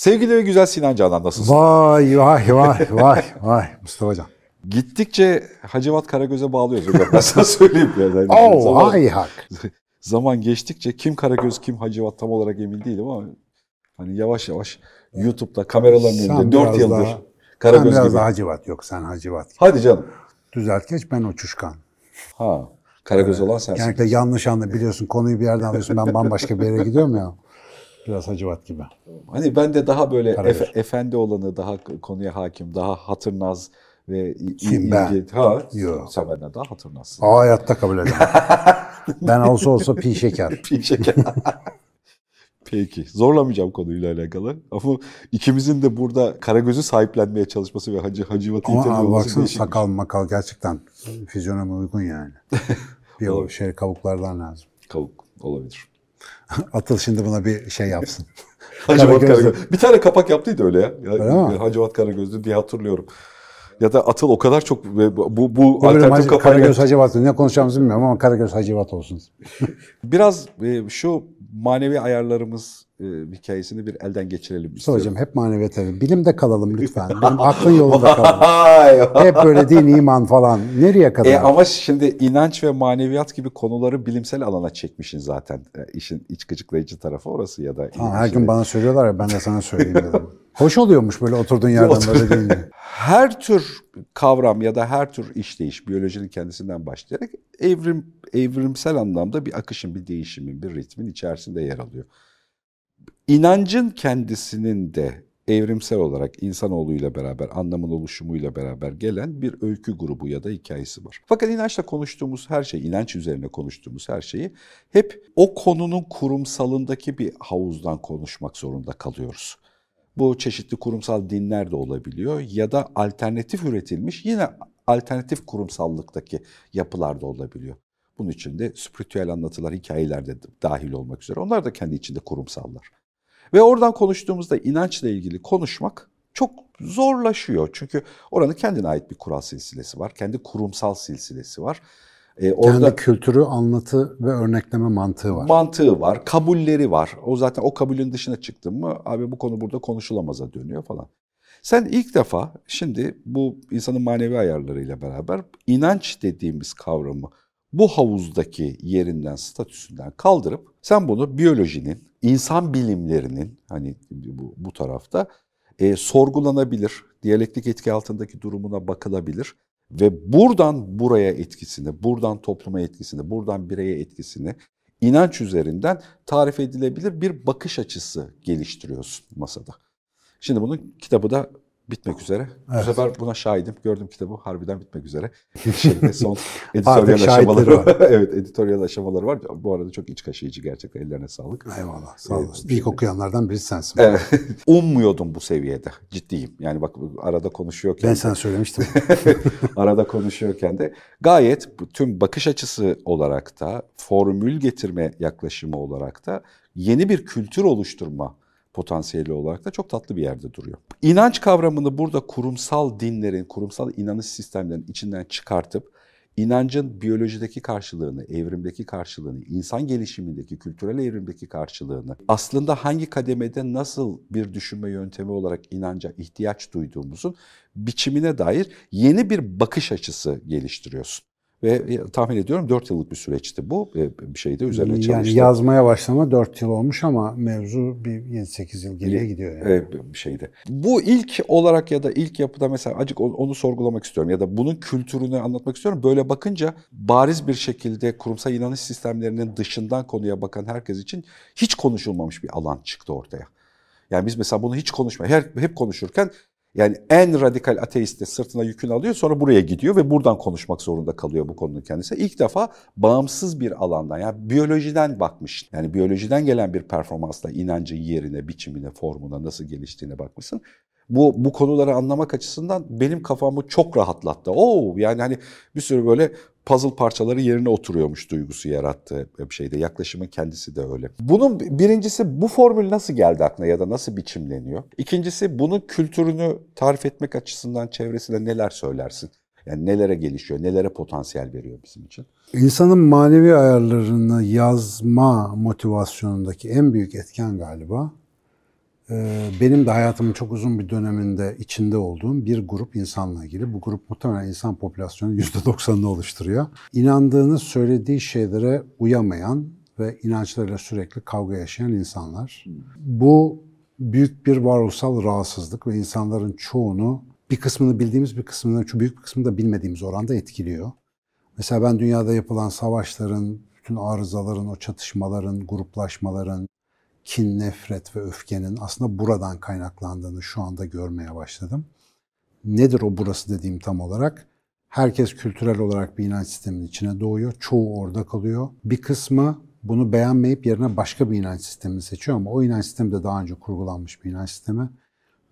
Sevgili ve güzel Sinan Canan nasılsın? Vay vay vay vay vay Mustafa Hocam. Gittikçe Hacivat Karagöz'e bağlıyoruz hocam. Ben sana söyleyeyim. Yani. Oh, zaman, ay hak. Zaman geçtikçe kim Karagöz kim Hacivat tam olarak emin değilim ama hani yavaş yavaş YouTube'da kameraların önünde 4 yıldır daha, Karagöz sen biraz gibi. Daha Hacivat yok sen Hacivat. Gibi. Hadi canım. Düzelt geç ben uçuşkan. Ha. Karagöz olan sensin. Genellikle yanlış anla biliyorsun konuyu bir yerden alıyorsun ben bambaşka bir yere gidiyorum ya. Biraz Hacivat gibi. Hani ben de daha böyle efe, efendi olanı, daha konuya hakim, daha hatırnaz ve Kim ben? Ha, Yok. Sen benden daha hatırnazsın. Aa, hayatta kabul edemem. ben olsa olsa pi şeker. pi şeker. Peki. Zorlamayacağım konuyla alakalı. Ama ikimizin de burada Karagöz'ü sahiplenmeye çalışması ve Hacı Hacivat'ı yitirme olması baksana sakal makal gerçekten fizyonuma uygun yani. bir o şey kavuklardan lazım. Kavuk olabilir. Atıl şimdi buna bir şey yapsın. Hacivat Karagöz. Bir tane kapak yaptıydı öyle ya. Mi? Hacivat Karagöz'dü diye hatırlıyorum. Ya da Atıl o kadar çok bu bu alternatif kapağı Karagöz Hacivat ne konuşacağımızı bilmiyorum ama Karagöz Hacivat olsun. Biraz e, şu manevi ayarlarımız e, hikayesini bir elden geçirelim istiyorum. Hocam hep maneviyat evi. Bilimde kalalım lütfen. Benim aklın yolunda kalalım. hep böyle din, iman falan. Nereye kadar? E, ama şimdi inanç ve maneviyat gibi konuları bilimsel alana çekmişsin zaten. E, işin iç gıcıklayıcı tarafı orası ya da. Ha, her gün bana söylüyorlar ya ben de sana söyleyeyim dedim. Hoş oluyormuş böyle oturduğun yerden böyle deyince. Her tür kavram ya da her tür işleyiş biyolojinin kendisinden başlayarak evrim evrimsel anlamda bir akışın, bir değişimin, bir ritmin içerisinde yer alıyor. İnancın kendisinin de evrimsel olarak insanoğluyla beraber, anlamın oluşumuyla beraber gelen bir öykü grubu ya da hikayesi var. Fakat inançla konuştuğumuz her şey, inanç üzerine konuştuğumuz her şeyi hep o konunun kurumsalındaki bir havuzdan konuşmak zorunda kalıyoruz. Bu çeşitli kurumsal dinler de olabiliyor ya da alternatif üretilmiş yine alternatif kurumsallıktaki yapılar da olabiliyor. Bunun içinde spiritüel anlatılar, hikayeler de dahil olmak üzere. Onlar da kendi içinde kurumsallar. Ve oradan konuştuğumuzda inançla ilgili konuşmak çok zorlaşıyor. Çünkü oranın kendine ait bir kural silsilesi var. Kendi kurumsal silsilesi var. Ee, orada Kendi kültürü, anlatı ve örnekleme mantığı var. Mantığı var, kabulleri var. O zaten o kabulün dışına çıktın mı abi bu konu burada konuşulamaza dönüyor falan. Sen ilk defa şimdi bu insanın manevi ayarlarıyla beraber inanç dediğimiz kavramı bu havuzdaki yerinden, statüsünden kaldırıp sen bunu biyolojinin, insan bilimlerinin hani bu, bu tarafta e, sorgulanabilir, diyalektik etki altındaki durumuna bakılabilir ve buradan buraya etkisini, buradan topluma etkisini, buradan bireye etkisini inanç üzerinden tarif edilebilir bir bakış açısı geliştiriyorsun masada. Şimdi bunun kitabı da bitmek üzere. Evet. Bu sefer buna şahidim. Gördüm kitabı harbiden bitmek üzere. Şimdi son editoryal aşamaları var. evet editoryal aşamaları var. Bu arada çok iç kaşıyıcı gerçekten. Ellerine sağlık. Eyvallah. Sağ olasın. Evet. İlk okuyanlardan biri sensin. Evet. Ummuyordum bu seviyede. Ciddiyim. Yani bak arada konuşuyorken. Ben sana söylemiştim. arada konuşuyorken de gayet tüm bakış açısı olarak da formül getirme yaklaşımı olarak da yeni bir kültür oluşturma potansiyeli olarak da çok tatlı bir yerde duruyor. İnanç kavramını burada kurumsal dinlerin, kurumsal inanış sistemlerinin içinden çıkartıp inancın biyolojideki karşılığını, evrimdeki karşılığını, insan gelişimindeki, kültürel evrimdeki karşılığını, aslında hangi kademede nasıl bir düşünme yöntemi olarak inanca ihtiyaç duyduğumuzun biçimine dair yeni bir bakış açısı geliştiriyorsun. Ve tahmin ediyorum 4 yıllık bir süreçti bu. Bir şeyde üzerine çalıştı. Yani yazmaya başlama 4 yıl olmuş ama mevzu bir 7-8 yıl geriye gidiyor. Yani. Bir şeyde. Bu ilk olarak ya da ilk yapıda mesela acık onu sorgulamak istiyorum ya da bunun kültürünü anlatmak istiyorum. Böyle bakınca bariz bir şekilde kurumsal inanış sistemlerinin dışından konuya bakan herkes için hiç konuşulmamış bir alan çıktı ortaya. Yani biz mesela bunu hiç konuşmuyor. Hep konuşurken yani en radikal ateist de sırtına yükünü alıyor sonra buraya gidiyor ve buradan konuşmak zorunda kalıyor bu konunun kendisi. İlk defa bağımsız bir alandan yani biyolojiden bakmış. Yani biyolojiden gelen bir performansla inancın yerine, biçimine, formuna nasıl geliştiğine bakmışsın bu bu konuları anlamak açısından benim kafamı çok rahatlattı. Oo yani hani bir sürü böyle puzzle parçaları yerine oturuyormuş duygusu yarattı bir şeyde. Yaklaşımın kendisi de öyle. Bunun birincisi bu formül nasıl geldi aklına ya da nasıl biçimleniyor? İkincisi bunun kültürünü tarif etmek açısından çevresinde neler söylersin? Yani nelere gelişiyor, nelere potansiyel veriyor bizim için? İnsanın manevi ayarlarını yazma motivasyonundaki en büyük etken galiba benim de hayatımın çok uzun bir döneminde içinde olduğum bir grup insanla ilgili. Bu grup muhtemelen insan popülasyonunun %90'ını oluşturuyor. İnandığını söylediği şeylere uyamayan ve inançlarıyla sürekli kavga yaşayan insanlar. Bu büyük bir varoluşsal rahatsızlık ve insanların çoğunu bir kısmını bildiğimiz bir kısmını, şu büyük bir kısmını da bilmediğimiz oranda etkiliyor. Mesela ben dünyada yapılan savaşların, bütün arızaların, o çatışmaların, gruplaşmaların, kin, nefret ve öfkenin aslında buradan kaynaklandığını şu anda görmeye başladım. Nedir o burası dediğim tam olarak? Herkes kültürel olarak bir inanç sisteminin içine doğuyor. Çoğu orada kalıyor. Bir kısmı bunu beğenmeyip yerine başka bir inanç sistemini seçiyor ama o inanç sistemi de daha önce kurgulanmış bir inanç sistemi.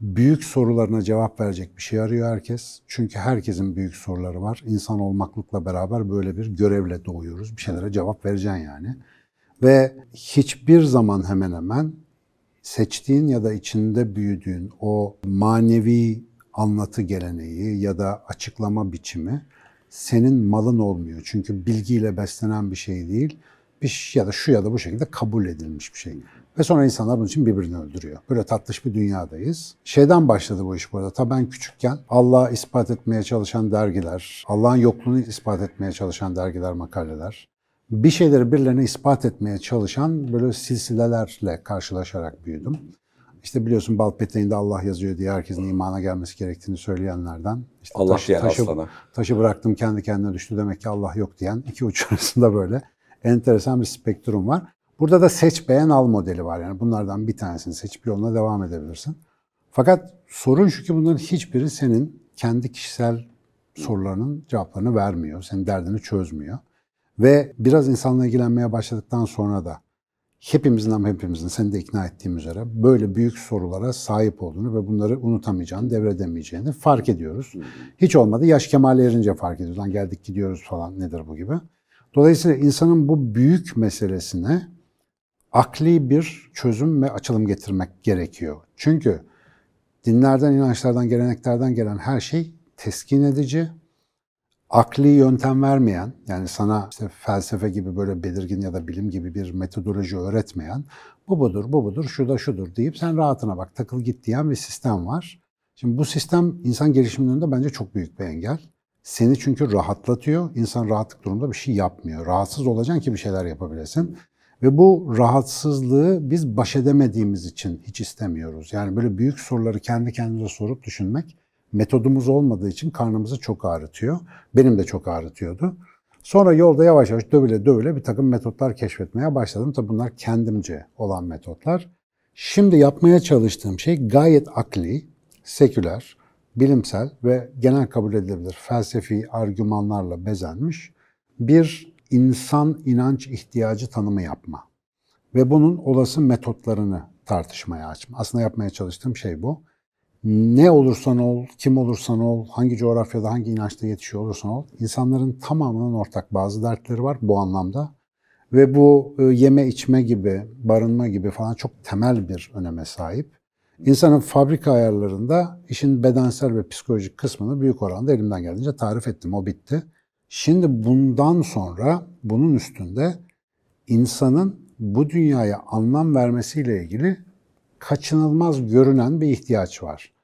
Büyük sorularına cevap verecek bir şey arıyor herkes. Çünkü herkesin büyük soruları var. İnsan olmaklıkla beraber böyle bir görevle doğuyoruz. Bir şeylere cevap vereceksin yani. Ve hiçbir zaman hemen hemen seçtiğin ya da içinde büyüdüğün o manevi anlatı geleneği ya da açıklama biçimi senin malın olmuyor. Çünkü bilgiyle beslenen bir şey değil. Bir ya da şu ya da bu şekilde kabul edilmiş bir şey. Ve sonra insanlar bunun için birbirini öldürüyor. Böyle tatlış bir dünyadayız. Şeyden başladı bu iş bu arada. Tabii ben küçükken Allah'ı ispat etmeye çalışan dergiler, Allah'ın yokluğunu ispat etmeye çalışan dergiler, makaleler, bir şeyleri birilerine ispat etmeye çalışan böyle silsilelerle karşılaşarak büyüdüm. İşte biliyorsun bal peteğinde Allah yazıyor diye herkesin imana gelmesi gerektiğini söyleyenlerden. İşte Allah diyen taşı, aslana. taşı bıraktım kendi kendine düştü demek ki Allah yok diyen iki uç arasında böyle enteresan bir spektrum var. Burada da seç beğen al modeli var. Yani bunlardan bir tanesini seçip yoluna devam edebilirsin. Fakat sorun şu ki bunların hiçbiri senin kendi kişisel sorularının cevaplarını vermiyor. Senin derdini çözmüyor. Ve biraz insanla ilgilenmeye başladıktan sonra da hepimizin ama hepimizin seni de ikna ettiğim üzere böyle büyük sorulara sahip olduğunu ve bunları unutamayacağını, devredemeyeceğini fark ediyoruz. Hiç olmadı yaş kemale erince fark ediyoruz. Lan geldik gidiyoruz falan nedir bu gibi. Dolayısıyla insanın bu büyük meselesine akli bir çözüm ve açılım getirmek gerekiyor. Çünkü dinlerden, inançlardan, geleneklerden gelen her şey teskin edici, akli yöntem vermeyen, yani sana işte felsefe gibi böyle belirgin ya da bilim gibi bir metodoloji öğretmeyen, bu budur, bu budur, şu da şudur deyip sen rahatına bak, takıl git diyen bir sistem var. Şimdi bu sistem insan gelişiminin önünde bence çok büyük bir engel. Seni çünkü rahatlatıyor. İnsan rahatlık durumunda bir şey yapmıyor. Rahatsız olacaksın ki bir şeyler yapabilesin. Ve bu rahatsızlığı biz baş edemediğimiz için hiç istemiyoruz. Yani böyle büyük soruları kendi kendimize sorup düşünmek metodumuz olmadığı için karnımızı çok ağrıtıyor. Benim de çok ağrıtıyordu. Sonra yolda yavaş yavaş dövüle dövüle bir takım metotlar keşfetmeye başladım. Tabi bunlar kendimce olan metotlar. Şimdi yapmaya çalıştığım şey gayet akli, seküler, bilimsel ve genel kabul edilebilir felsefi argümanlarla bezenmiş bir insan inanç ihtiyacı tanımı yapma. Ve bunun olası metotlarını tartışmaya açma. Aslında yapmaya çalıştığım şey bu ne olursan ol, kim olursan ol, hangi coğrafyada, hangi inançta yetişiyor olursan ol, insanların tamamının ortak bazı dertleri var bu anlamda. Ve bu e, yeme içme gibi, barınma gibi falan çok temel bir öneme sahip. İnsanın fabrika ayarlarında işin bedensel ve psikolojik kısmını büyük oranda elimden geldiğince tarif ettim, o bitti. Şimdi bundan sonra bunun üstünde insanın bu dünyaya anlam vermesiyle ilgili kaçınılmaz görünen bir ihtiyaç var.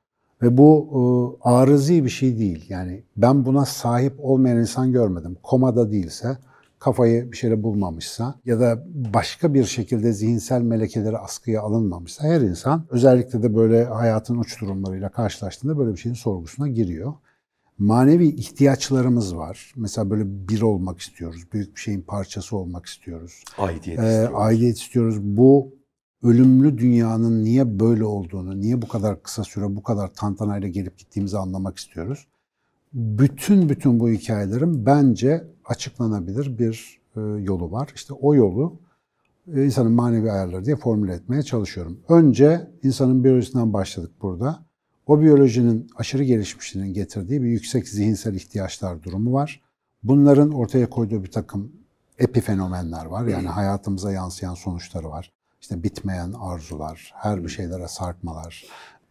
Ve bu e, arızi bir şey değil. Yani ben buna sahip olmayan insan görmedim. Komada değilse, kafayı bir şeyle bulmamışsa ya da başka bir şekilde zihinsel melekeleri askıya alınmamışsa her insan özellikle de böyle hayatın uç durumlarıyla karşılaştığında böyle bir şeyin sorgusuna giriyor. Manevi ihtiyaçlarımız var. Mesela böyle bir olmak istiyoruz. Büyük bir şeyin parçası olmak istiyoruz. Aidiyet ee, istiyoruz. Aidiyet istiyoruz. Bu ölümlü dünyanın niye böyle olduğunu, niye bu kadar kısa süre bu kadar tantanayla gelip gittiğimizi anlamak istiyoruz. Bütün bütün bu hikayelerin bence açıklanabilir bir e, yolu var. İşte o yolu e, insanın manevi ayarları diye formüle etmeye çalışıyorum. Önce insanın biyolojisinden başladık burada. O biyolojinin aşırı gelişmişliğinin getirdiği bir yüksek zihinsel ihtiyaçlar durumu var. Bunların ortaya koyduğu bir takım epifenomenler var. Yani hayatımıza yansıyan sonuçları var işte bitmeyen arzular, her bir şeylere sarkmalar,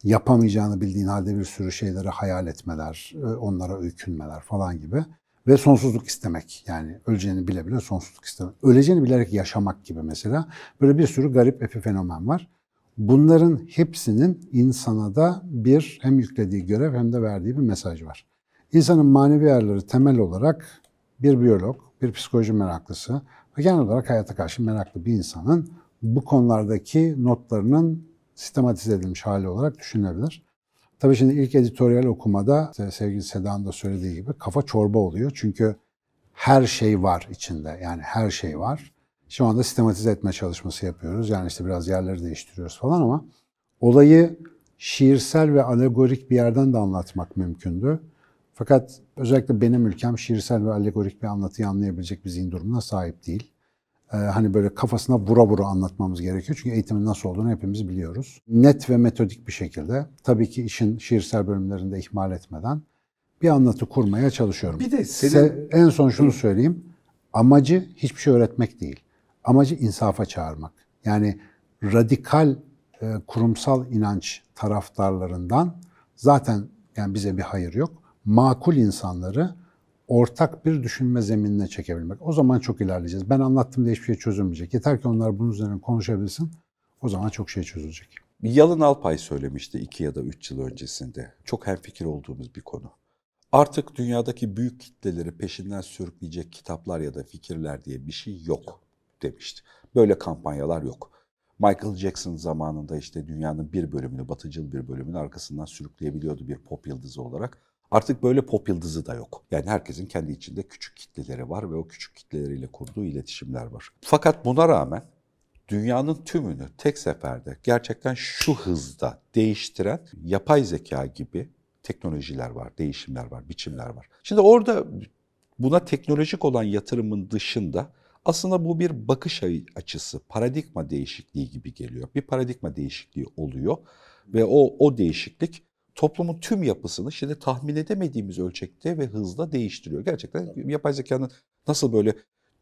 yapamayacağını bildiğin halde bir sürü şeyleri hayal etmeler, e, onlara öykünmeler falan gibi. Ve sonsuzluk istemek yani öleceğini bile bile sonsuzluk istemek. Öleceğini bilerek yaşamak gibi mesela. Böyle bir sürü garip epifenomen var. Bunların hepsinin insana da bir hem yüklediği görev hem de verdiği bir mesaj var. İnsanın manevi ayarları temel olarak bir biyolog, bir psikoloji meraklısı ve genel olarak hayata karşı meraklı bir insanın bu konulardaki notlarının sistematize edilmiş hali olarak düşünülebilir. Tabii şimdi ilk editoryal okumada sevgili Seda'nın da söylediği gibi kafa çorba oluyor. Çünkü her şey var içinde. Yani her şey var. Şu anda sistematize etme çalışması yapıyoruz. Yani işte biraz yerleri değiştiriyoruz falan ama olayı şiirsel ve alegorik bir yerden de anlatmak mümkündü. Fakat özellikle benim ülkem şiirsel ve alegorik bir anlatıyı anlayabilecek bir zihin durumuna sahip değil. Ee, hani böyle kafasına vura vura anlatmamız gerekiyor. Çünkü eğitimin nasıl olduğunu hepimiz biliyoruz. Net ve metodik bir şekilde tabii ki işin şiirsel bölümlerinde ihmal etmeden bir anlatı kurmaya çalışıyorum. Bir de senin... Size en son şunu söyleyeyim. Amacı hiçbir şey öğretmek değil. Amacı insafa çağırmak. Yani radikal e, kurumsal inanç taraftarlarından zaten yani bize bir hayır yok. Makul insanları ortak bir düşünme zeminine çekebilmek. O zaman çok ilerleyeceğiz. Ben anlattım diye hiçbir şey çözülmeyecek. Yeter ki onlar bunun üzerine konuşabilsin. O zaman çok şey çözülecek. Yalın Alpay söylemişti iki ya da üç yıl öncesinde. Çok hemfikir olduğumuz bir konu. Artık dünyadaki büyük kitleleri peşinden sürükleyecek kitaplar ya da fikirler diye bir şey yok demişti. Böyle kampanyalar yok. Michael Jackson zamanında işte dünyanın bir bölümünü, batıcıl bir bölümünü arkasından sürükleyebiliyordu bir pop yıldızı olarak. Artık böyle pop yıldızı da yok. Yani herkesin kendi içinde küçük kitleleri var ve o küçük kitleleriyle kurduğu iletişimler var. Fakat buna rağmen dünyanın tümünü tek seferde gerçekten şu hızda değiştiren yapay zeka gibi teknolojiler var, değişimler var, biçimler var. Şimdi orada buna teknolojik olan yatırımın dışında aslında bu bir bakış açısı, paradigma değişikliği gibi geliyor. Bir paradigma değişikliği oluyor ve o o değişiklik toplumun tüm yapısını şimdi tahmin edemediğimiz ölçekte ve hızla değiştiriyor. Gerçekten yapay zekanın nasıl böyle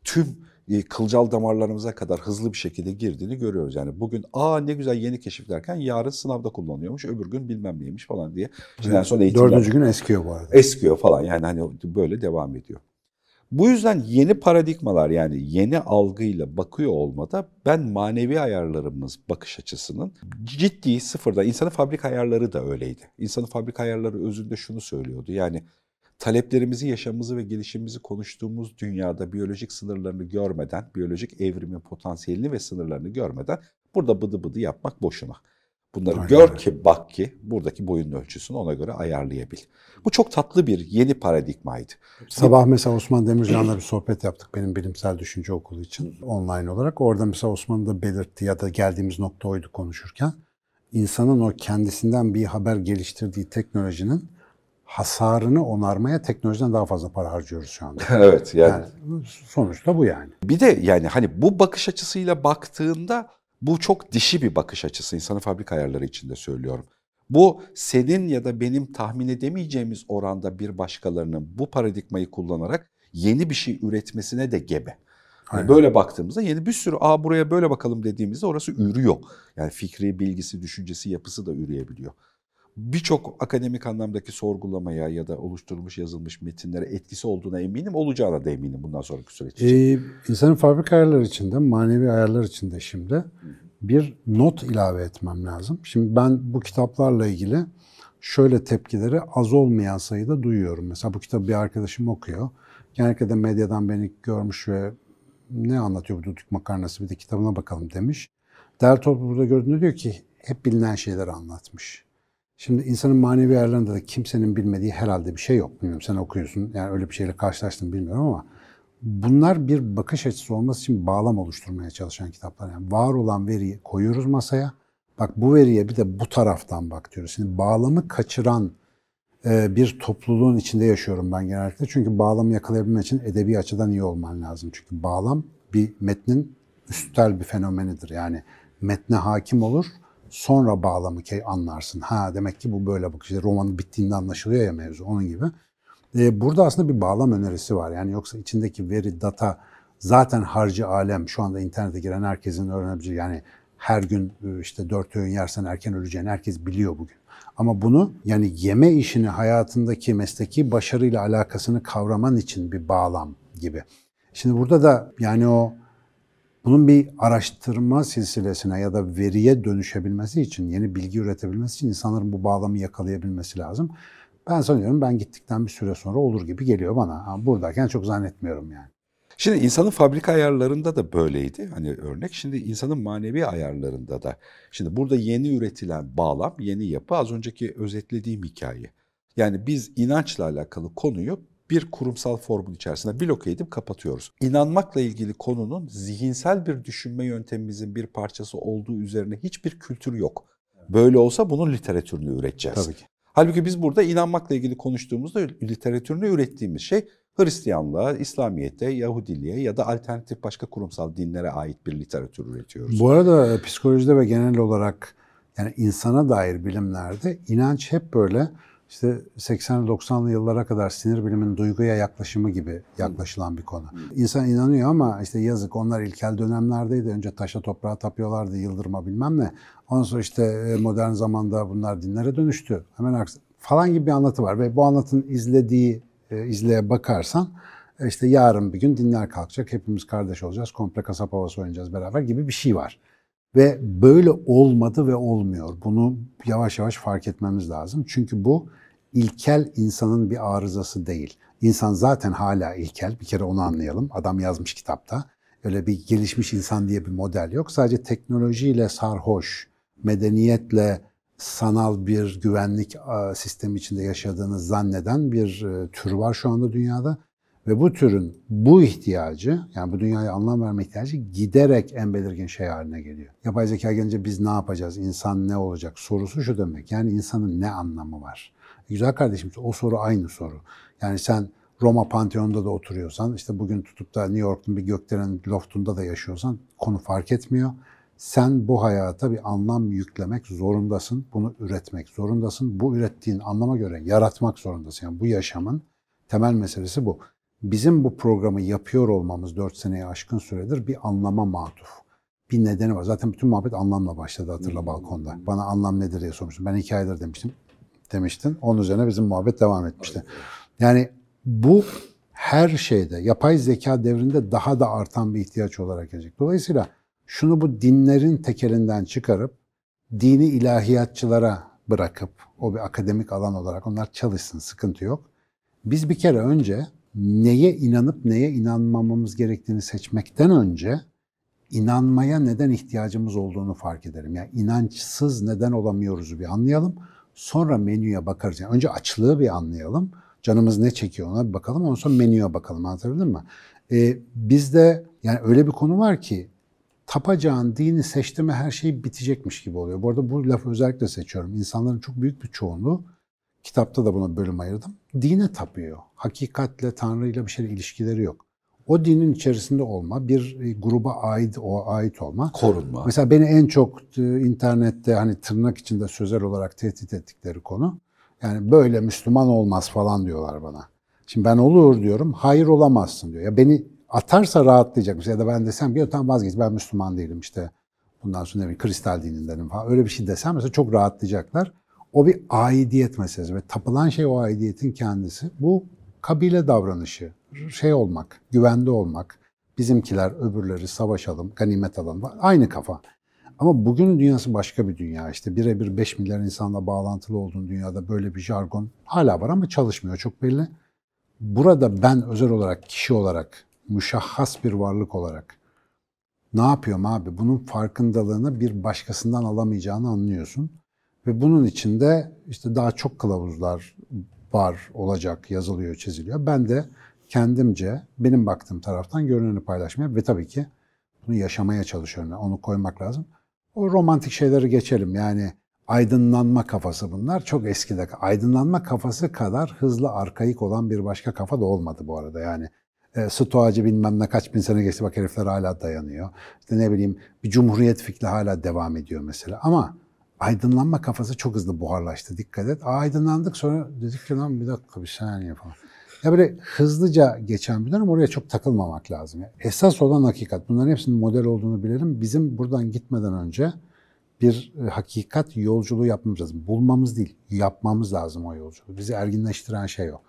tüm e, kılcal damarlarımıza kadar hızlı bir şekilde girdiğini görüyoruz. Yani bugün aa ne güzel yeni keşif derken yarın sınavda kullanıyormuş, öbür gün bilmem neymiş falan diye. Şimdi evet, sonra Dördüncü gün eskiyor bu arada. Eskiyor falan yani hani böyle devam ediyor. Bu yüzden yeni paradigmalar yani yeni algıyla bakıyor olmada ben manevi ayarlarımız bakış açısının ciddi sıfırda insanın fabrika ayarları da öyleydi. İnsanın fabrika ayarları özünde şunu söylüyordu yani taleplerimizi, yaşamımızı ve gelişimimizi konuştuğumuz dünyada biyolojik sınırlarını görmeden, biyolojik evrimin potansiyelini ve sınırlarını görmeden burada bıdı bıdı yapmak boşuna. Bunları Aynen. gör ki bak ki buradaki boyun ölçüsünü ona göre ayarlayabil. Bu çok tatlı bir yeni paradigmaydı. Sabah mesela Osman Demircan'la bir sohbet yaptık benim bilimsel düşünce okulu için online olarak. Orada mesela Osman'ın da belirtti ya da geldiğimiz nokta oydu konuşurken. insanın o kendisinden bir haber geliştirdiği teknolojinin hasarını onarmaya teknolojiden daha fazla para harcıyoruz şu anda. evet yani. yani. Sonuçta bu yani. Bir de yani hani bu bakış açısıyla baktığında bu çok dişi bir bakış açısı. İnsanın fabrika ayarları içinde söylüyorum. Bu senin ya da benim tahmin edemeyeceğimiz oranda bir başkalarının bu paradigmayı kullanarak yeni bir şey üretmesine de gebe. Yani böyle baktığımızda yeni bir sürü aa buraya böyle bakalım dediğimizde orası ürüyor. Yani fikri, bilgisi, düşüncesi, yapısı da üreyebiliyor birçok akademik anlamdaki sorgulamaya ya da oluşturulmuş yazılmış metinlere etkisi olduğuna eminim. Olacağına da eminim bundan sonraki süreç için. Ee, insanın fabrika ayarları içinde, manevi ayarlar içinde şimdi bir not ilave etmem lazım. Şimdi ben bu kitaplarla ilgili şöyle tepkileri az olmayan sayıda duyuyorum. Mesela bu kitabı bir arkadaşım okuyor. Genellikle de medyadan beni görmüş ve ne anlatıyor bu Duduk makarnası bir de kitabına bakalım demiş. Değer toplu burada gördüğünde diyor ki hep bilinen şeyleri anlatmış. Şimdi insanın manevi ayarlarında da kimsenin bilmediği herhalde bir şey yok. Bilmiyorum sen okuyorsun yani öyle bir şeyle karşılaştın bilmiyorum ama bunlar bir bakış açısı olması için bağlam oluşturmaya çalışan kitaplar. Yani var olan veriyi koyuyoruz masaya. Bak bu veriye bir de bu taraftan bak diyoruz. Şimdi bağlamı kaçıran e, bir topluluğun içinde yaşıyorum ben genellikle. Çünkü bağlamı yakalayabilmek için edebi açıdan iyi olman lazım. Çünkü bağlam bir metnin üstel bir fenomenidir. Yani metne hakim olur sonra bağlamı anlarsın. Ha demek ki bu böyle bak işte romanın bittiğinde anlaşılıyor ya mevzu onun gibi. Ee, burada aslında bir bağlam önerisi var. Yani yoksa içindeki veri, data zaten harcı alem şu anda internete giren herkesin öğrenebileceği yani her gün e, işte dört öğün yersen erken öleceğini herkes biliyor bugün. Ama bunu yani yeme işini hayatındaki mesleki başarıyla alakasını kavraman için bir bağlam gibi. Şimdi burada da yani o Bunun bir araştırma silsilesine ya da veriye dönüşebilmesi için, yeni bilgi üretebilmesi için insanların bu bağlamı yakalayabilmesi lazım. Ben sanıyorum ben gittikten bir süre sonra olur gibi geliyor bana. Ama buradayken çok zannetmiyorum yani. Şimdi insanın fabrika ayarlarında da böyleydi. Hani örnek şimdi insanın manevi ayarlarında da. Şimdi burada yeni üretilen bağlam, yeni yapı az önceki özetlediğim hikaye. Yani biz inançla alakalı konuyu bir kurumsal formun içerisinde bloke edip kapatıyoruz. İnanmakla ilgili konunun zihinsel bir düşünme yöntemimizin bir parçası olduğu üzerine hiçbir kültür yok. Böyle olsa bunun literatürünü üreteceğiz. Tabii ki. Halbuki biz burada inanmakla ilgili konuştuğumuzda literatürünü ürettiğimiz şey Hristiyanlığa, İslamiyet'e, Yahudiliğe ya da alternatif başka kurumsal dinlere ait bir literatür üretiyoruz. Bu arada psikolojide ve genel olarak yani insana dair bilimlerde inanç hep böyle işte 80'li 90'lı yıllara kadar sinir biliminin duyguya yaklaşımı gibi yaklaşılan bir konu. İnsan inanıyor ama işte yazık onlar ilkel dönemlerdeydi. Önce taşa toprağa tapıyorlardı, yıldırma bilmem ne. Ondan sonra işte e, modern zamanda bunlar dinlere dönüştü. Hemen aksi falan gibi bir anlatı var ve bu anlatının izlediği e, izleye bakarsan e, işte yarın bir gün dinler kalkacak, hepimiz kardeş olacağız, komple kasap havası oynayacağız beraber gibi bir şey var. Ve böyle olmadı ve olmuyor. Bunu yavaş yavaş fark etmemiz lazım. Çünkü bu ilkel insanın bir arızası değil. İnsan zaten hala ilkel. Bir kere onu anlayalım. Adam yazmış kitapta. Öyle bir gelişmiş insan diye bir model yok. Sadece teknolojiyle sarhoş, medeniyetle sanal bir güvenlik sistemi içinde yaşadığını zanneden bir e, tür var şu anda dünyada. Ve bu türün bu ihtiyacı, yani bu dünyaya anlam verme ihtiyacı giderek en belirgin şey haline geliyor. Yapay zeka gelince biz ne yapacağız, insan ne olacak sorusu şu demek. Yani insanın ne anlamı var? Güzel kardeşim o soru aynı soru. Yani sen Roma Panteon'da da oturuyorsan, işte bugün tutup da New York'un bir gökdelen loftunda da yaşıyorsan konu fark etmiyor. Sen bu hayata bir anlam yüklemek zorundasın. Bunu üretmek zorundasın. Bu ürettiğin anlama göre yaratmak zorundasın. Yani bu yaşamın temel meselesi bu. Bizim bu programı yapıyor olmamız 4 seneye aşkın süredir bir anlama matuf. Bir nedeni var. Zaten bütün muhabbet anlamla başladı hatırla hmm. balkonda. Bana anlam nedir diye sormuştum. Ben iki aydır demiştim. Demiştin. Onun üzerine bizim muhabbet devam etmişti. Yani bu her şeyde yapay zeka devrinde daha da artan bir ihtiyaç olarak gelecek. Dolayısıyla şunu bu dinlerin tekelinden çıkarıp dini ilahiyatçılara bırakıp o bir akademik alan olarak onlar çalışsın sıkıntı yok. Biz bir kere önce neye inanıp neye inanmamamız gerektiğini seçmekten önce inanmaya neden ihtiyacımız olduğunu fark edelim. Yani inançsız neden olamıyoruz bir anlayalım. Sonra menüye bakarız. Yani önce açlığı bir anlayalım. Canımız ne çekiyor ona bir bakalım. Ondan sonra menüye bakalım. Anlatabildim mi? Ee, bizde yani öyle bir konu var ki tapacağın dini seçti mi her şey bitecekmiş gibi oluyor. Bu arada bu lafı özellikle seçiyorum. İnsanların çok büyük bir çoğunluğu, kitapta da buna bölüm ayırdım, dine tapıyor. Hakikatle, Tanrı'yla bir şeyle ilişkileri yok. O dinin içerisinde olma, bir e, gruba ait o ait olma. Korunma. Mesela beni en çok e, internette hani tırnak içinde sözel olarak tehdit ettikleri konu. Yani böyle Müslüman olmaz falan diyorlar bana. Şimdi ben olur diyorum, hayır olamazsın diyor. Ya beni atarsa rahatlayacak. Ya da ben desem ki tamam vazgeç ben Müslüman değilim işte. Bundan sonra ne kristal dinindenim falan. Öyle bir şey desem mesela çok rahatlayacaklar. O bir aidiyet meselesi ve tapılan şey o aidiyetin kendisi. Bu kabile davranışı, şey olmak, güvende olmak. Bizimkiler öbürleri savaşalım, ganimet alalım. Aynı kafa. Ama bugün dünyası başka bir dünya. İşte birebir 5 milyar insanla bağlantılı olduğun dünyada böyle bir jargon hala var ama çalışmıyor çok belli. Burada ben özel olarak, kişi olarak müşahhas bir varlık olarak ne yapıyorum abi? Bunun farkındalığını bir başkasından alamayacağını anlıyorsun. Ve bunun içinde işte daha çok kılavuzlar var, olacak, yazılıyor, çiziliyor. Ben de kendimce benim baktığım taraftan görüneni paylaşmaya ve tabii ki bunu yaşamaya çalışıyorum. Onu koymak lazım. O romantik şeyleri geçelim. Yani aydınlanma kafası bunlar. Çok eskide. Aydınlanma kafası kadar hızlı arkaik olan bir başka kafa da olmadı bu arada. Yani e, stoacı bilmem ne kaç bin sene geçti bak herifler hala dayanıyor. İşte ne bileyim bir cumhuriyet fikri hala devam ediyor mesela. Ama aydınlanma kafası çok hızlı buharlaştı dikkat et. aydınlandık sonra dedik ki lan bir dakika bir saniye falan. Ya böyle hızlıca geçen bir dönem oraya çok takılmamak lazım. Yani esas olan hakikat. Bunların hepsinin model olduğunu bilelim. Bizim buradan gitmeden önce bir e, hakikat yolculuğu yapmamız lazım. Bulmamız değil, yapmamız lazım o yolculuğu. Bizi erginleştiren şey o.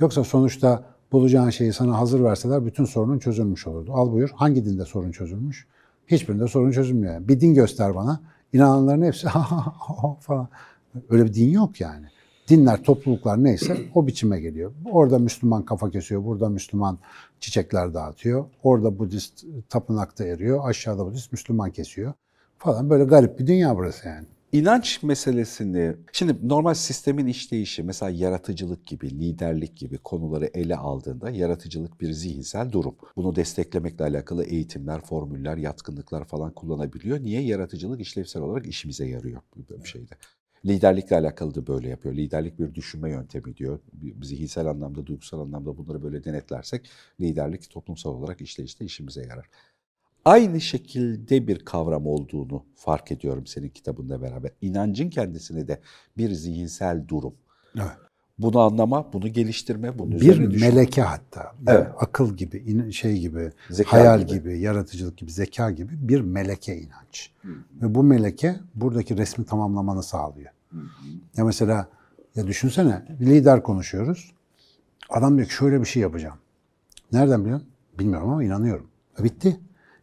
Yoksa sonuçta Bulacağın şeyi sana hazır verseler bütün sorunun çözülmüş olurdu. Al buyur. Hangi dinde sorun çözülmüş? Hiçbirinde sorun çözülmüyor. Bir din göster bana. İnananların hepsi falan. Öyle bir din yok yani. Dinler, topluluklar neyse o biçime geliyor. Orada Müslüman kafa kesiyor, burada Müslüman çiçekler dağıtıyor. Orada Budist tapınakta eriyor, aşağıda Budist Müslüman kesiyor falan. Böyle garip bir dünya burası yani. İnanç meselesini, şimdi normal sistemin işleyişi mesela yaratıcılık gibi, liderlik gibi konuları ele aldığında yaratıcılık bir zihinsel durum. Bunu desteklemekle alakalı eğitimler, formüller, yatkınlıklar falan kullanabiliyor. Niye? Yaratıcılık işlevsel olarak işimize yarıyor bir şeyde. Liderlikle alakalı da böyle yapıyor. Liderlik bir düşünme yöntemi diyor. Zihinsel anlamda, duygusal anlamda bunları böyle denetlersek liderlik toplumsal olarak işleyişte işimize yarar aynı şekilde bir kavram olduğunu fark ediyorum senin kitabında beraber. İnancın kendisini de bir zihinsel durum. Evet. Bunu anlama, bunu geliştirme, bunu bir meleke hatta. Evet. Akıl gibi, şey gibi, zeka hayal gibi. gibi, yaratıcılık gibi, zeka gibi bir meleke inanç. Hı. Ve bu meleke buradaki resmi tamamlamanı sağlıyor. Hı. Ya mesela ya düşünsene lider konuşuyoruz. Adam diyor ki şöyle bir şey yapacağım. Nereden biliyorsun? Bilmiyorum ama inanıyorum. E bitti.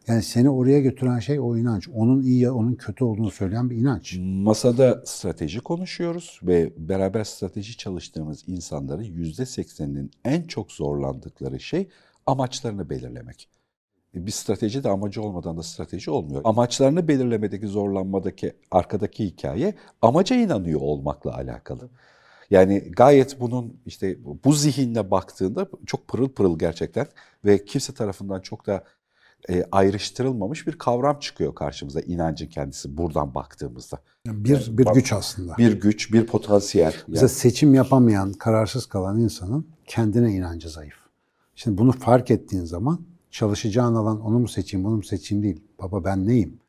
Yani seni oraya götüren şey o inanç. Onun iyi ya onun kötü olduğunu söyleyen bir inanç. Masada strateji konuşuyoruz ve beraber strateji çalıştığımız insanların yüzde sekseninin en çok zorlandıkları şey amaçlarını belirlemek. E, bir strateji de amacı olmadan da strateji olmuyor. Amaçlarını belirlemedeki zorlanmadaki arkadaki hikaye amaca inanıyor olmakla alakalı. Yani gayet bunun işte bu zihinle baktığında çok pırıl pırıl gerçekten ve kimse tarafından çok da e, ayrıştırılmamış bir kavram çıkıyor karşımıza inancın kendisi buradan baktığımızda. bir yani, bir güç aslında. Bir güç, bir potansiyel. Mesela yani. seçim yapamayan, kararsız kalan insanın kendine inancı zayıf. Şimdi bunu fark ettiğin zaman çalışacağın alan onu mu seçeyim, bunu mu seçeyim değil. Baba ben neyim?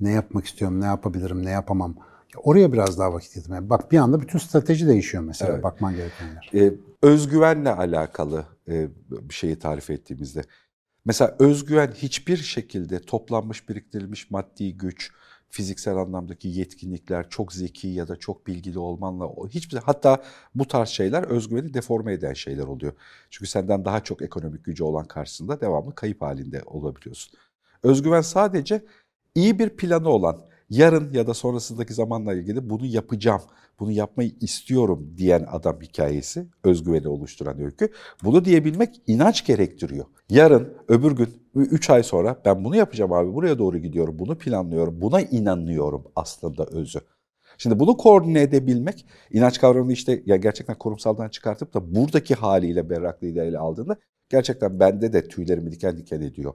Ne yapmak istiyorum, ne yapabilirim, ne yapamam. Oraya biraz daha vakit yedirmeye. Bak bir anda bütün strateji değişiyor mesela evet. bakman gerekenler. Ee, özgüvenle alakalı e, bir şeyi tarif ettiğimizde Mesela özgüven hiçbir şekilde toplanmış, biriktirilmiş maddi güç, fiziksel anlamdaki yetkinlikler, çok zeki ya da çok bilgili olmanla hiçbir hatta bu tarz şeyler özgüveni deforme eden şeyler oluyor. Çünkü senden daha çok ekonomik gücü olan karşısında devamlı kayıp halinde olabiliyorsun. Özgüven sadece iyi bir planı olan, yarın ya da sonrasındaki zamanla ilgili bunu yapacağım, bunu yapmayı istiyorum diyen adam hikayesi özgüveni oluşturan öykü. Bunu diyebilmek inanç gerektiriyor. Yarın, öbür gün, 3 ay sonra ben bunu yapacağım abi, buraya doğru gidiyorum, bunu planlıyorum, buna inanıyorum aslında özü. Şimdi bunu koordine edebilmek, inanç kavramını işte ya gerçekten kurumsaldan çıkartıp da buradaki haliyle berraklığıyla ele aldığında gerçekten bende de tüylerimi diken diken ediyor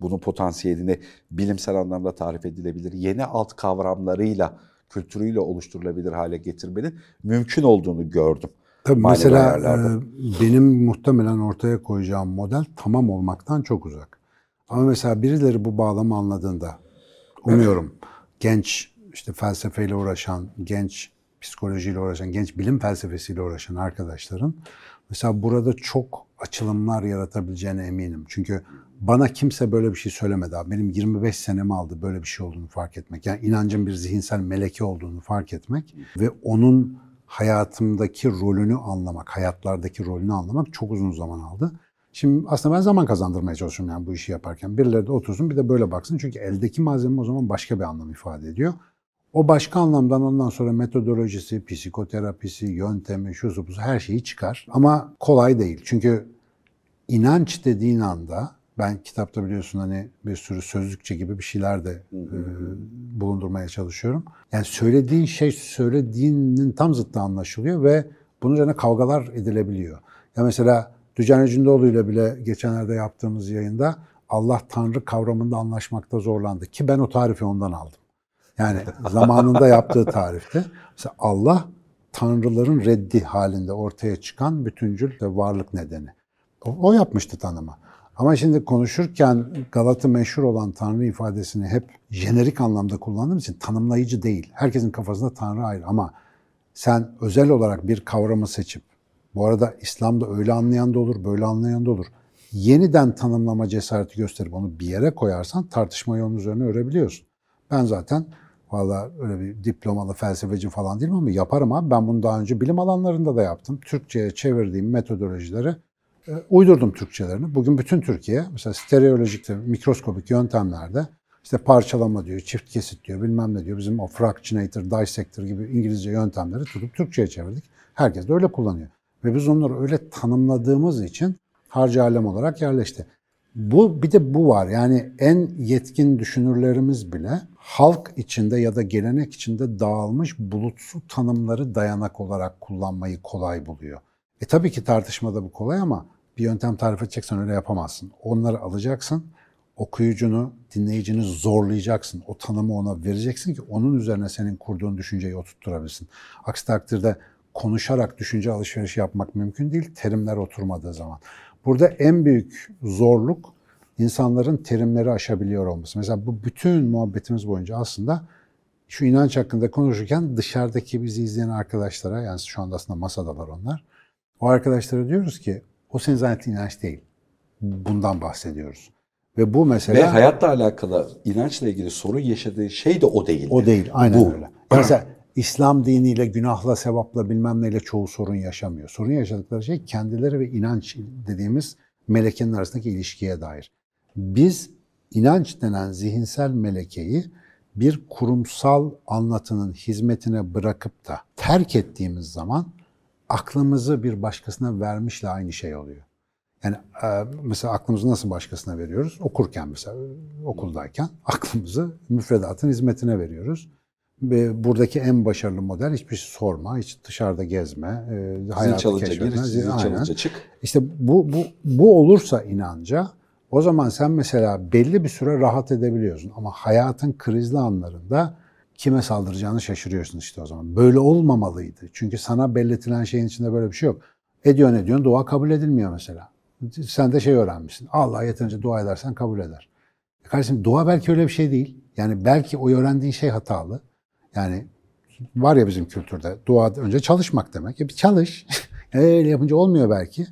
bunun potansiyelini bilimsel anlamda tarif edilebilir. Yeni alt kavramlarıyla, kültürüyle oluşturulabilir hale getirmenin mümkün olduğunu gördüm. Tabii mesela e, benim muhtemelen ortaya koyacağım model tamam olmaktan çok uzak. Ama mesela birileri bu bağlamı anladığında umuyorum genç işte felsefeyle uğraşan, genç psikolojiyle uğraşan, genç bilim felsefesiyle uğraşan arkadaşların mesela burada çok açılımlar yaratabileceğine eminim. Çünkü bana kimse böyle bir şey söylemedi abi. Benim 25 senemi aldı böyle bir şey olduğunu fark etmek. Yani inancın bir zihinsel meleke olduğunu fark etmek ve onun hayatımdaki rolünü anlamak, hayatlardaki rolünü anlamak çok uzun zaman aldı. Şimdi aslında ben zaman kazandırmaya çalışıyorum yani bu işi yaparken. Birileri de otursun bir de böyle baksın. Çünkü eldeki malzeme o zaman başka bir anlam ifade ediyor. O başka anlamdan ondan sonra metodolojisi, psikoterapisi, yöntemi, şu bu her şeyi çıkar. Ama kolay değil. Çünkü inanç dediğin anda ben kitapta biliyorsun hani bir sürü sözlükçe gibi bir şeyler de e, bulundurmaya çalışıyorum. Yani söylediğin şey söylediğinin tam zıttı anlaşılıyor ve bunun üzerine kavgalar edilebiliyor. Ya mesela Dücan Ecündoğlu ile bile geçenlerde yaptığımız yayında Allah Tanrı kavramında anlaşmakta zorlandı ki ben o tarifi ondan aldım. Yani zamanında yaptığı tarifte mesela Allah tanrıların reddi halinde ortaya çıkan bütüncül ve varlık nedeni. O, o yapmıştı tanımı. Ama şimdi konuşurken Galat'ı meşhur olan Tanrı ifadesini hep jenerik anlamda kullandığım için tanımlayıcı değil. Herkesin kafasında Tanrı ayrı ama sen özel olarak bir kavramı seçip, bu arada İslam'da öyle anlayan da olur, böyle anlayan da olur. Yeniden tanımlama cesareti gösterip onu bir yere koyarsan tartışmayı onun üzerine örebiliyorsun. Ben zaten valla öyle bir diplomalı felsefeci falan değilim ama yaparım abi. Ben bunu daha önce bilim alanlarında da yaptım. Türkçe'ye çevirdiğim metodolojileri E, uydurdum Türkçelerini. Bugün bütün Türkiye mesela stereolojik, mikroskopik yöntemlerde işte parçalama diyor, çift kesit diyor, bilmem ne diyor. Bizim o fractionator, dissector gibi İngilizce yöntemleri tutup Türkçe'ye çevirdik. Herkes de öyle kullanıyor. Ve biz onları öyle tanımladığımız için harcı alem olarak yerleşti. Bu bir de bu var. Yani en yetkin düşünürlerimiz bile halk içinde ya da gelenek içinde dağılmış bulutsu tanımları dayanak olarak kullanmayı kolay buluyor. E tabii ki tartışmada bu kolay ama bir yöntem tarif edeceksen öyle yapamazsın. Onları alacaksın, okuyucunu, dinleyicini zorlayacaksın. O tanımı ona vereceksin ki onun üzerine senin kurduğun düşünceyi oturtturabilsin. Aksi takdirde konuşarak düşünce alışverişi yapmak mümkün değil, terimler oturmadığı zaman. Burada en büyük zorluk insanların terimleri aşabiliyor olması. Mesela bu bütün muhabbetimiz boyunca aslında şu inanç hakkında konuşurken dışarıdaki bizi izleyen arkadaşlara, yani şu anda aslında masadalar onlar, o arkadaşlara diyoruz ki o senin zannettiğin inanç değil. Bundan bahsediyoruz. Ve bu mesela... Ve hayatla alakalı inançla ilgili sorun yaşadığı şey de o değil. O değil, aynen bu. öyle. Mesela İslam diniyle, günahla, sevapla bilmem neyle çoğu sorun yaşamıyor. Sorun yaşadıkları şey kendileri ve inanç dediğimiz melekenin arasındaki ilişkiye dair. Biz inanç denen zihinsel melekeyi bir kurumsal anlatının hizmetine bırakıp da terk ettiğimiz zaman aklımızı bir başkasına vermişle aynı şey oluyor. Yani e, mesela aklımızı nasıl başkasına veriyoruz? Okurken mesela okuldayken aklımızı müfredatın hizmetine veriyoruz. Buradaki en başarılı model hiçbir şey sorma, hiç dışarıda gezme, e, hayatı çalınca keşfetme. Gir, zil çalınca çık. İşte bu, bu, bu olursa inanca o zaman sen mesela belli bir süre rahat edebiliyorsun. Ama hayatın krizli anlarında kime saldıracağını şaşırıyorsun işte o zaman. Böyle olmamalıydı. Çünkü sana belletilen şeyin içinde böyle bir şey yok. Ediyorsun ediyorsun dua kabul edilmiyor mesela. Sen de şey öğrenmişsin. Allah yeterince dua edersen kabul eder. E kardeşim dua belki öyle bir şey değil. Yani belki o öğrendiğin şey hatalı. Yani var ya bizim kültürde dua önce çalışmak demek. E bir çalış. Öyle yapınca olmuyor belki.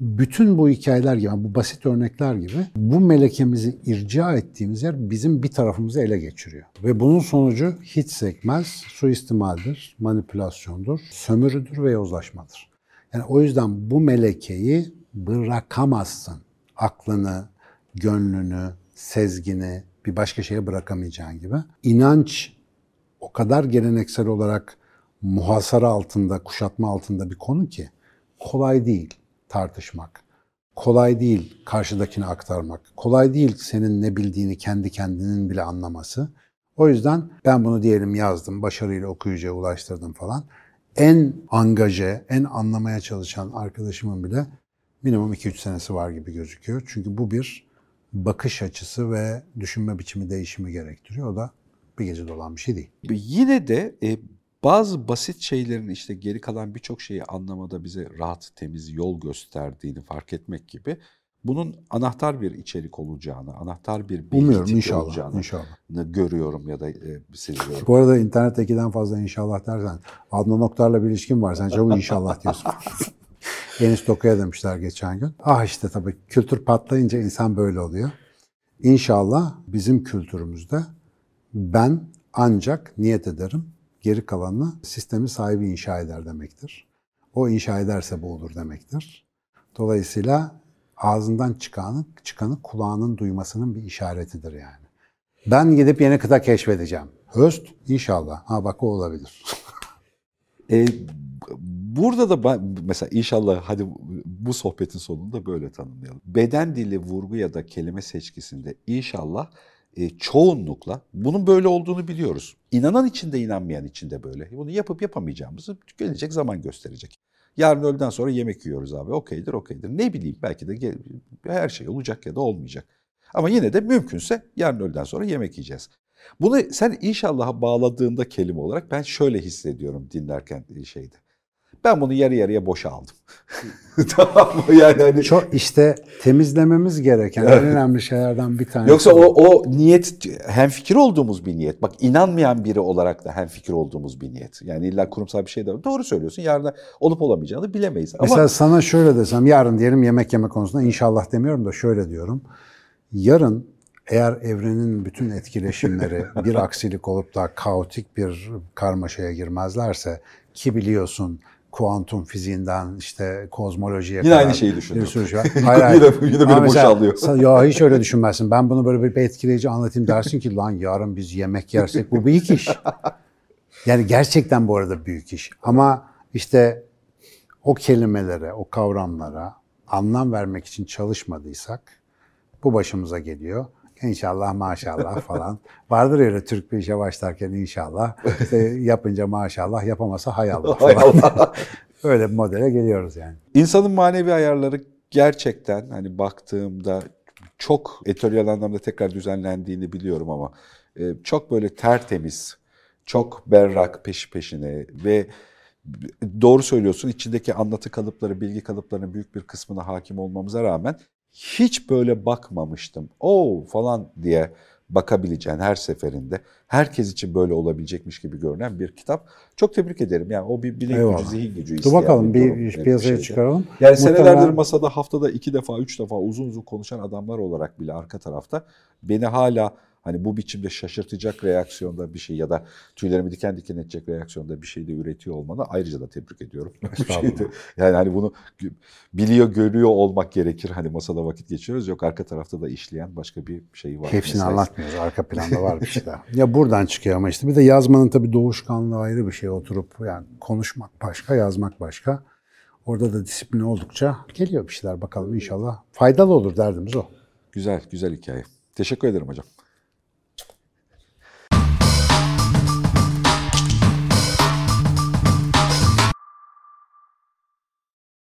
Bütün bu hikayeler gibi, bu basit örnekler gibi bu melekemizi irca ettiğimiz yer bizim bir tarafımızı ele geçiriyor. Ve bunun sonucu hiç sekmez, suistimaldir, manipülasyondur, sömürüdür ve yozlaşmadır. Yani o yüzden bu melekeyi bırakamazsın. Aklını, gönlünü, sezgini bir başka şeye bırakamayacağın gibi. İnanç o kadar geleneksel olarak muhasara altında, kuşatma altında bir konu ki kolay değil tartışmak. Kolay değil karşıdakine aktarmak. Kolay değil senin ne bildiğini kendi kendinin bile anlaması. O yüzden ben bunu diyelim yazdım, başarıyla okuyucuya ulaştırdım falan. En angaje, en anlamaya çalışan arkadaşımın bile minimum 2-3 senesi var gibi gözüküyor. Çünkü bu bir bakış açısı ve düşünme biçimi değişimi gerektiriyor. O da bir gecede olan bir şey değil. Yine de e, bazı basit şeylerin işte geri kalan birçok şeyi anlamada bize rahat, temiz yol gösterdiğini fark etmek gibi bunun anahtar bir içerik olacağını, anahtar bir bilgi inşallah, olacağını inşallah. görüyorum ya da e, seziyorum. Bu arada internettekiden fazla inşallah dersen Adnan Oktar'la bir ilişkin var. Sen çabuk inşallah diyorsun. Enis Doku'ya demişler geçen gün. Ah işte tabii kültür patlayınca insan böyle oluyor. İnşallah bizim kültürümüzde ben ancak niyet ederim geri kalanını sistemin sahibi inşa eder demektir. O inşa ederse bu olur demektir. Dolayısıyla ağzından çıkanı, çıkanı kulağının duymasının bir işaretidir yani. Ben gidip yeni kıta keşfedeceğim. Höst inşallah. Ha bak o olabilir. e, burada da ben, mesela inşallah hadi bu sohbetin sonunda böyle tanımlayalım. Beden dili vurgu ya da kelime seçkisinde inşallah e, çoğunlukla bunun böyle olduğunu biliyoruz. İnanan içinde inanmayan içinde böyle. Bunu yapıp yapamayacağımızı gelecek zaman gösterecek. Yarın öğleden sonra yemek yiyoruz abi. Okeydir, okeydir. Ne bileyim belki de her şey olacak ya da olmayacak. Ama yine de mümkünse yarın öğleden sonra yemek yiyeceğiz. Bunu sen inşallah bağladığında kelime olarak ben şöyle hissediyorum dinlerken şeyde. Ben bunu yarı yarıya boşa aldım. tamam mı? Yani hani... Çok işte temizlememiz gereken en önemli şeylerden bir tanesi. Yoksa o, o niyet hem fikir olduğumuz bir niyet. Bak inanmayan biri olarak da hem fikir olduğumuz bir niyet. Yani illa kurumsal bir şey de doğru söylüyorsun. Yarın olup olamayacağını bilemeyiz. Ama... Mesela sana şöyle desem yarın diyelim yemek yeme konusunda inşallah demiyorum da şöyle diyorum. Yarın eğer evrenin bütün etkileşimleri bir aksilik olup da kaotik bir karmaşaya girmezlerse ki biliyorsun kuantum fiziğinden işte kozmolojiye Yine kadar aynı şeyi düşünüyorum. bir sürü şey var. Hayır, hayır. Yine- yine beni boşalıyor. sen- Ya hiç öyle düşünmezsin. Ben bunu böyle bir etkileyici anlatayım dersin ki lan yarın biz yemek yersek bu büyük iş. Yani gerçekten bu arada büyük iş. Ama işte o kelimelere, o kavramlara anlam vermek için çalışmadıysak bu başımıza geliyor. İnşallah maşallah falan. Vardır öyle Türk bir işe başlarken inşallah. İşte yapınca maşallah, yapamasa hay Allah falan. Öyle bir modele geliyoruz yani. İnsanın manevi ayarları gerçekten hani baktığımda çok editoryal anlamda tekrar düzenlendiğini biliyorum ama e, çok böyle tertemiz, çok berrak peşi peşine ve doğru söylüyorsun içindeki anlatı kalıpları, bilgi kalıplarının büyük bir kısmına hakim olmamıza rağmen hiç böyle bakmamıştım. O falan diye bakabileceğin her seferinde herkes için böyle olabilecekmiş gibi görünen bir kitap. Çok tebrik ederim. Yani o bir bilim Eyvallah. gücü, zihin gücü Dur isteyen bakalım durum, bir bir piyasaya çıkaralım. Yani senelerdir Muhtemelen- masada haftada iki defa, üç defa uzun uzun konuşan adamlar olarak bile arka tarafta beni hala hani bu biçimde şaşırtacak reaksiyonda bir şey ya da tüylerimi diken diken edecek reaksiyonda bir şey de üretiyor olmanı ayrıca da tebrik ediyorum. Şeyde. yani hani bunu biliyor, görüyor olmak gerekir. Hani masada vakit geçiriyoruz. Yok arka tarafta da işleyen başka bir şey var. Hepsini meselesi. anlatmıyoruz. Arka planda var bir şeyler. ya buradan çıkıyor ama işte bir de yazmanın tabii doğuşkanlığı ayrı bir şey. Oturup yani konuşmak başka, yazmak başka. Orada da disiplin oldukça geliyor bir şeyler bakalım inşallah. Faydalı olur derdimiz o. Güzel, güzel hikaye. Teşekkür ederim hocam.